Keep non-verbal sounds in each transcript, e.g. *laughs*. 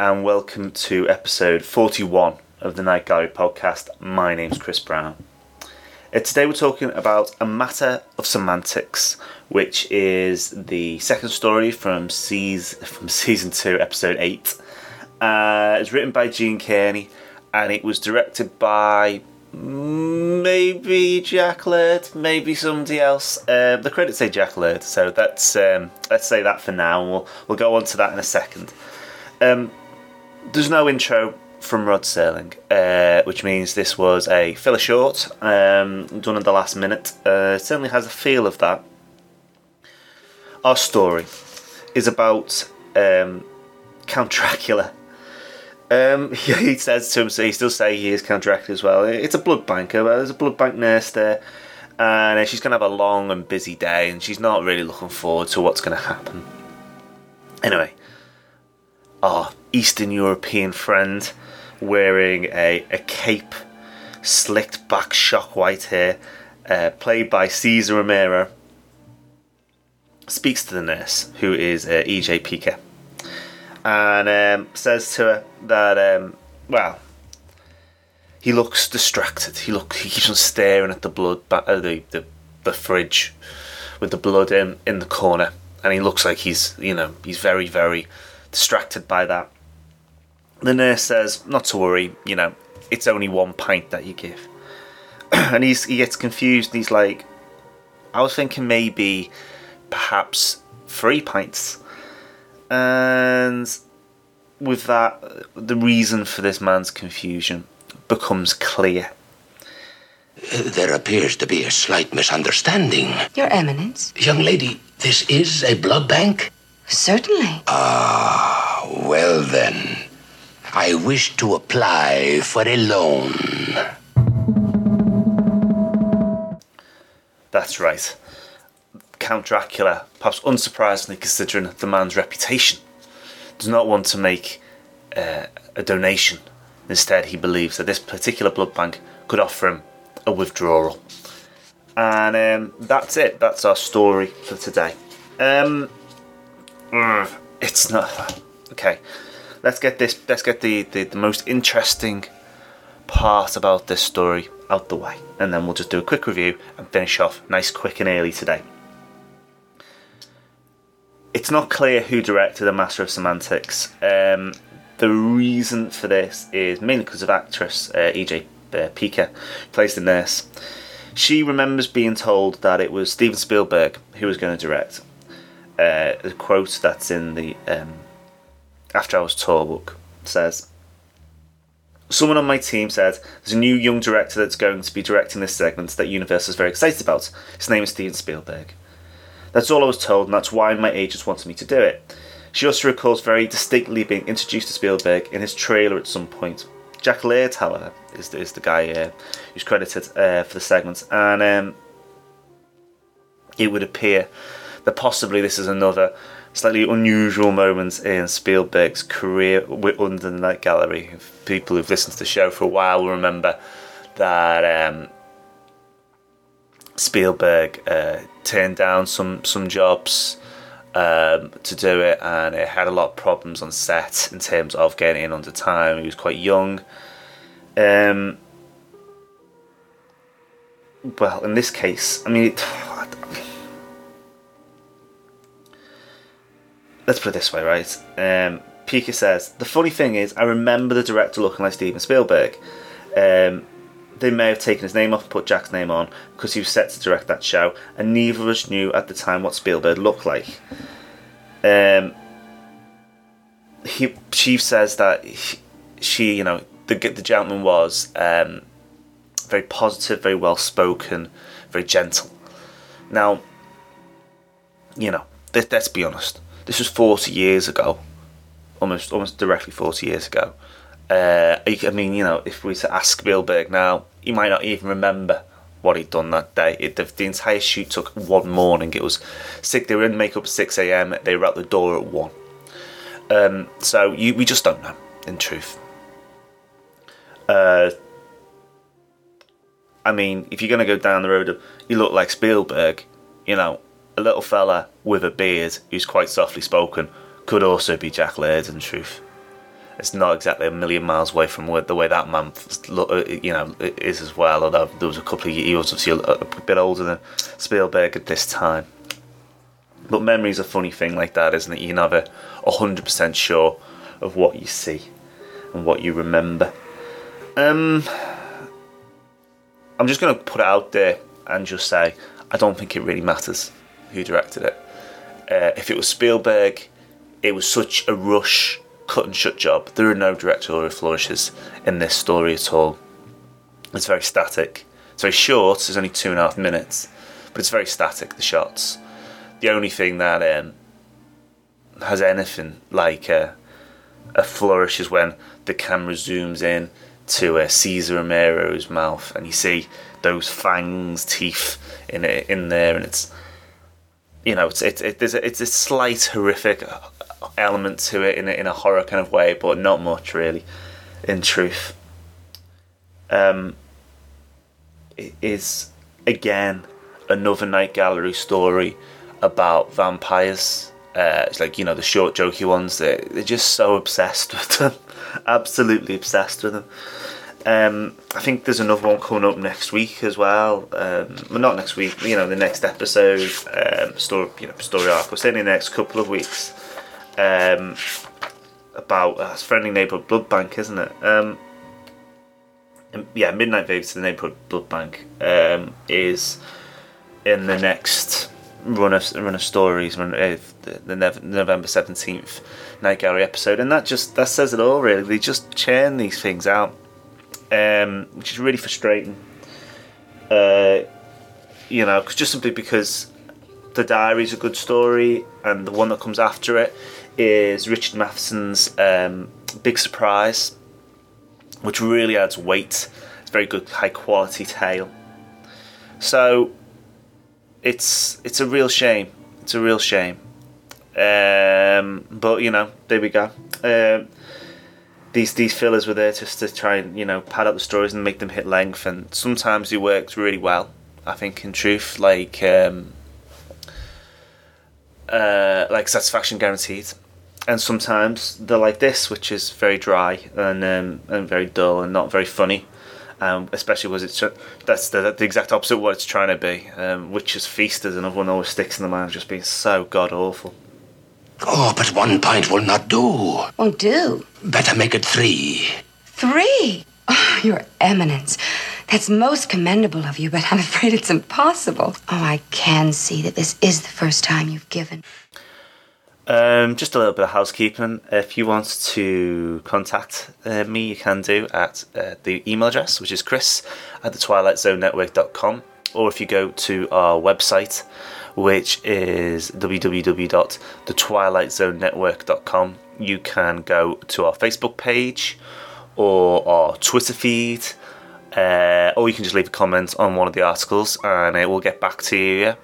and welcome to episode 41 of the Night Gallery podcast. My name's Chris Brown. Uh, today we're talking about A Matter of Semantics, which is the second story from, season, from *laughs* season 2, episode 8. Uh, it's written by Gene Kearney and it was directed by maybe Jack Laird, maybe somebody else. Uh, the credits say Jack Laird, so that's um, let's say that for now. We'll we'll go on to that in a second. Um, there's no intro from Rod Serling, uh, which means this was a filler short um, done in the last minute. Uh, certainly has a feel of that. Our story is about um, Count Dracula um, *laughs* he says to him, so he still say he is Count Dracula as well. It's a blood banker, but there's a blood bank nurse there, and she's going to have a long and busy day, and she's not really looking forward to what's going to happen. Anyway, our Eastern European friend wearing a, a cape, slicked back shock white hair, uh, played by Cesar Romero, speaks to the nurse, who is uh, EJ Peaker and um, says to her that, um, well, he looks distracted. He look he keeps on staring at the blood, uh, the, the the fridge with the blood in in the corner, and he looks like he's you know he's very very distracted by that. The nurse says, "Not to worry, you know, it's only one pint that you give," *clears throat* and he's he gets confused. he's like, "I was thinking maybe, perhaps three pints." And with that, the reason for this man's confusion becomes clear. There appears to be a slight misunderstanding. Your Eminence? Young lady, this is a blood bank? Certainly. Ah, well then. I wish to apply for a loan. That's right. Count Dracula, perhaps unsurprisingly considering the man's reputation, does not want to make uh, a donation. Instead, he believes that this particular blood bank could offer him a withdrawal. And um, that's it. That's our story for today. Um, it's not okay. Let's get this. Let's get the, the, the most interesting part about this story out the way, and then we'll just do a quick review and finish off nice, quick, and early today it's not clear who directed A Matter of Semantics. Um, the reason for this is mainly because of actress uh, EJ uh, who plays the nurse. She remembers being told that it was Steven Spielberg who was going to direct. Uh, the quote that's in the um, After Hours tour book says, Someone on my team said there's a new young director that's going to be directing this segment that Universal is very excited about. His name is Steven Spielberg. That's all I was told, and that's why my agents wanted me to do it. She also recalls very distinctly being introduced to Spielberg in his trailer at some point. Jack Laird, however, is the, is the guy uh, who's credited uh, for the segment, and um, it would appear that possibly this is another slightly unusual moments in Spielberg's career under the Night Gallery. People who've listened to the show for a while will remember that um, Spielberg uh, turned down some some jobs um, to do it, and it had a lot of problems on set in terms of getting in under time. He was quite young. Um, well, in this case, I mean, it, let's put it this way, right? Um, Peaker says the funny thing is, I remember the director looking like Steven Spielberg. Um, they may have taken his name off and put Jack's name on because he was set to direct that show, and neither of us knew at the time what Spielberg looked like. Um, he, Chief says that he, she, you know, the the gentleman was um, very positive, very well spoken, very gentle. Now, you know, let, let's be honest. This was forty years ago, almost almost directly forty years ago. Uh, I mean, you know, if we were to ask Spielberg now, he might not even remember what he'd done that day. It, the, the, entire shoot took one morning. It was six. They were in makeup at six a.m. They were at the door at one. Um, so you, we just don't know, in truth. Uh, I mean, if you're going to go down the road of you look like Spielberg, you know, a little fella with a beard who's quite softly spoken could also be Jack Laird, in truth. it's not exactly a million miles away from the way that man, uh, you know, is as well. Although there was a couple of he was obviously a, bit older than Spielberg at this time. But memory's a funny thing like that, isn't it? You're never hundred percent sure of what you see and what you remember. Um, I'm just going to put it out there and just say I don't think it really matters who directed it. Uh, if it was Spielberg, it was such a rush, cut and shut job. There are no directorial flourishes in this story at all. It's very static. It's very short. It's only two and a half minutes, but it's very static. The shots. The only thing that um, has anything like a, a flourish is when the camera zooms in to uh, Cesar Romero's mouth, and you see those fangs, teeth in it in there, and it's you know it's it, it a, it's a slight horrific element to it in a, in a horror kind of way, but not much really. In truth, um, it is again another night gallery story about vampires. Uh, it's like you know the short, jokey ones. They're, they're just so obsessed with them, *laughs* absolutely obsessed with them. Um, I think there's another one coming up next week as well. Um, well, not next week. You know, the next episode, um, story, you know, story arc. We're saying in the next couple of weeks. Um, about uh, friendly neighborhood blood bank, isn't it? Um, yeah, Midnight Visit to the neighborhood blood bank um, is in the next run of run of stories, run, uh, the November seventeenth night gallery episode, and that just that says it all. Really, they just churn these things out um, which is really frustrating. Uh, you know, cause just simply because the diary is a good story, and the one that comes after it is Richard Matheson's um, Big Surprise, which really adds weight. It's a very good, high quality tale. So it's it's a real shame. It's a real shame. Um, but you know, there we go. Um, these these fillers were there just to try and you know pad up the stories and make them hit length, and sometimes it worked really well. I think, in truth, like um, uh, like Satisfaction Guaranteed, and sometimes they're like this, which is very dry and um, and very dull and not very funny. Um, especially was it that's the, the exact opposite of what it's trying to be. Um, Witch's Feast is another one always sticks in the mind just being so god awful. Oh, but one pint will not do. Won't do. Better make it three. Three? Oh, Your Eminence. That's most commendable of you, but I'm *laughs* afraid it's impossible. Oh, I can see that this is the first time you've given. Um, just a little bit of housekeeping. If you want to contact uh, me, you can do at uh, the email address, which is chris at the twilightzonenetwork.com. Or if you go to our website, which is www.thetwilightzonenetwork.com. You can go to our Facebook page or our Twitter feed, uh, or you can just leave a comment on one of the articles and it will get back to you.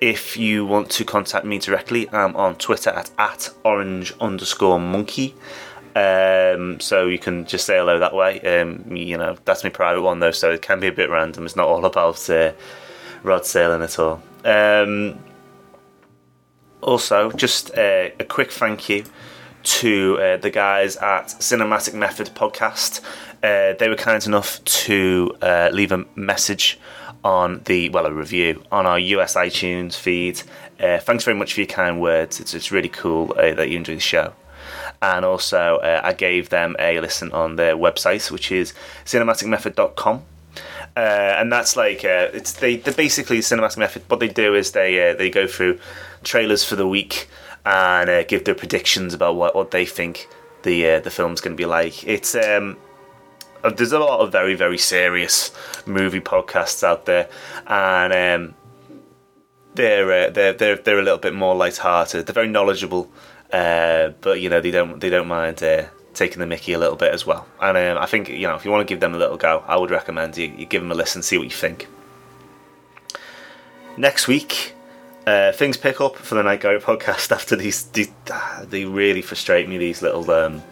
If you want to contact me directly, I'm on Twitter at, at orange underscore monkey. Um, so you can just say hello that way. Um, you know, that's my private one though, so it can be a bit random. It's not all about uh, Rod Serling at all. Um, also, just a, a, quick thank you to uh, the guys at Cinematic Method Podcast. Uh, they were kind enough to uh, leave a message on the well a review on our US iTunes feed. Uh, thanks very much for your kind words. It's it's really cool uh, that you enjoy the show. And also, uh, I gave them a listen on their website, which is cinematicmethod.com. Uh, and that's like uh, it's they they basically cinematic method. What they do is they uh, they go through trailers for the week and uh, give their predictions about what, what they think the uh, the film's going to be like. It's um, there's a lot of very very serious movie podcasts out there, and um, they're they're they're they're a little bit more light-hearted. They're very knowledgeable, but you know they don't they don't mind taking the Mickey a little bit as well. And um, I think you know if you want to give them a little go, I would recommend you, you give them a listen, see what you think. Next week, uh, things pick up for the Night Gallery *laughs* podcast after these, these they really frustrate me. These little um,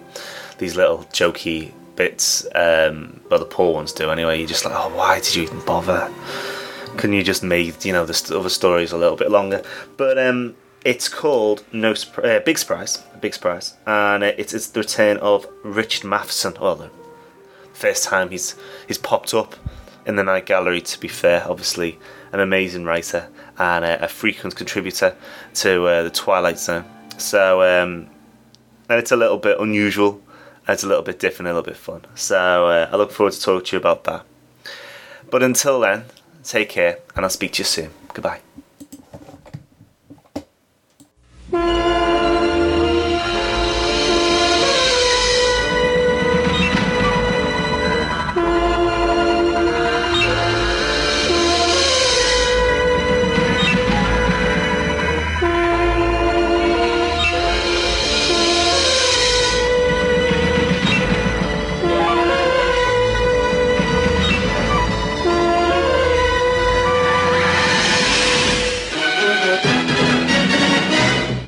these little jokey bits. Um, the poor ones do anyway. You're just like, oh, why did you even bother? Couldn't you just make you know the other stories a little bit longer? But um, It's called No uh, Big Surprise, A Big Surprise, and it's, it's the return of Richard Matheson. Well, the first time he's he's popped up in the Night Gallery. To be fair, obviously an amazing writer and a, a frequent contributor to uh, the Twilight Zone. So, um, and it's a little bit unusual. It's a little bit different, a little bit fun. So uh, I look forward to talking to you about that. But until then, take care, and I'll speak to you soon. Goodbye.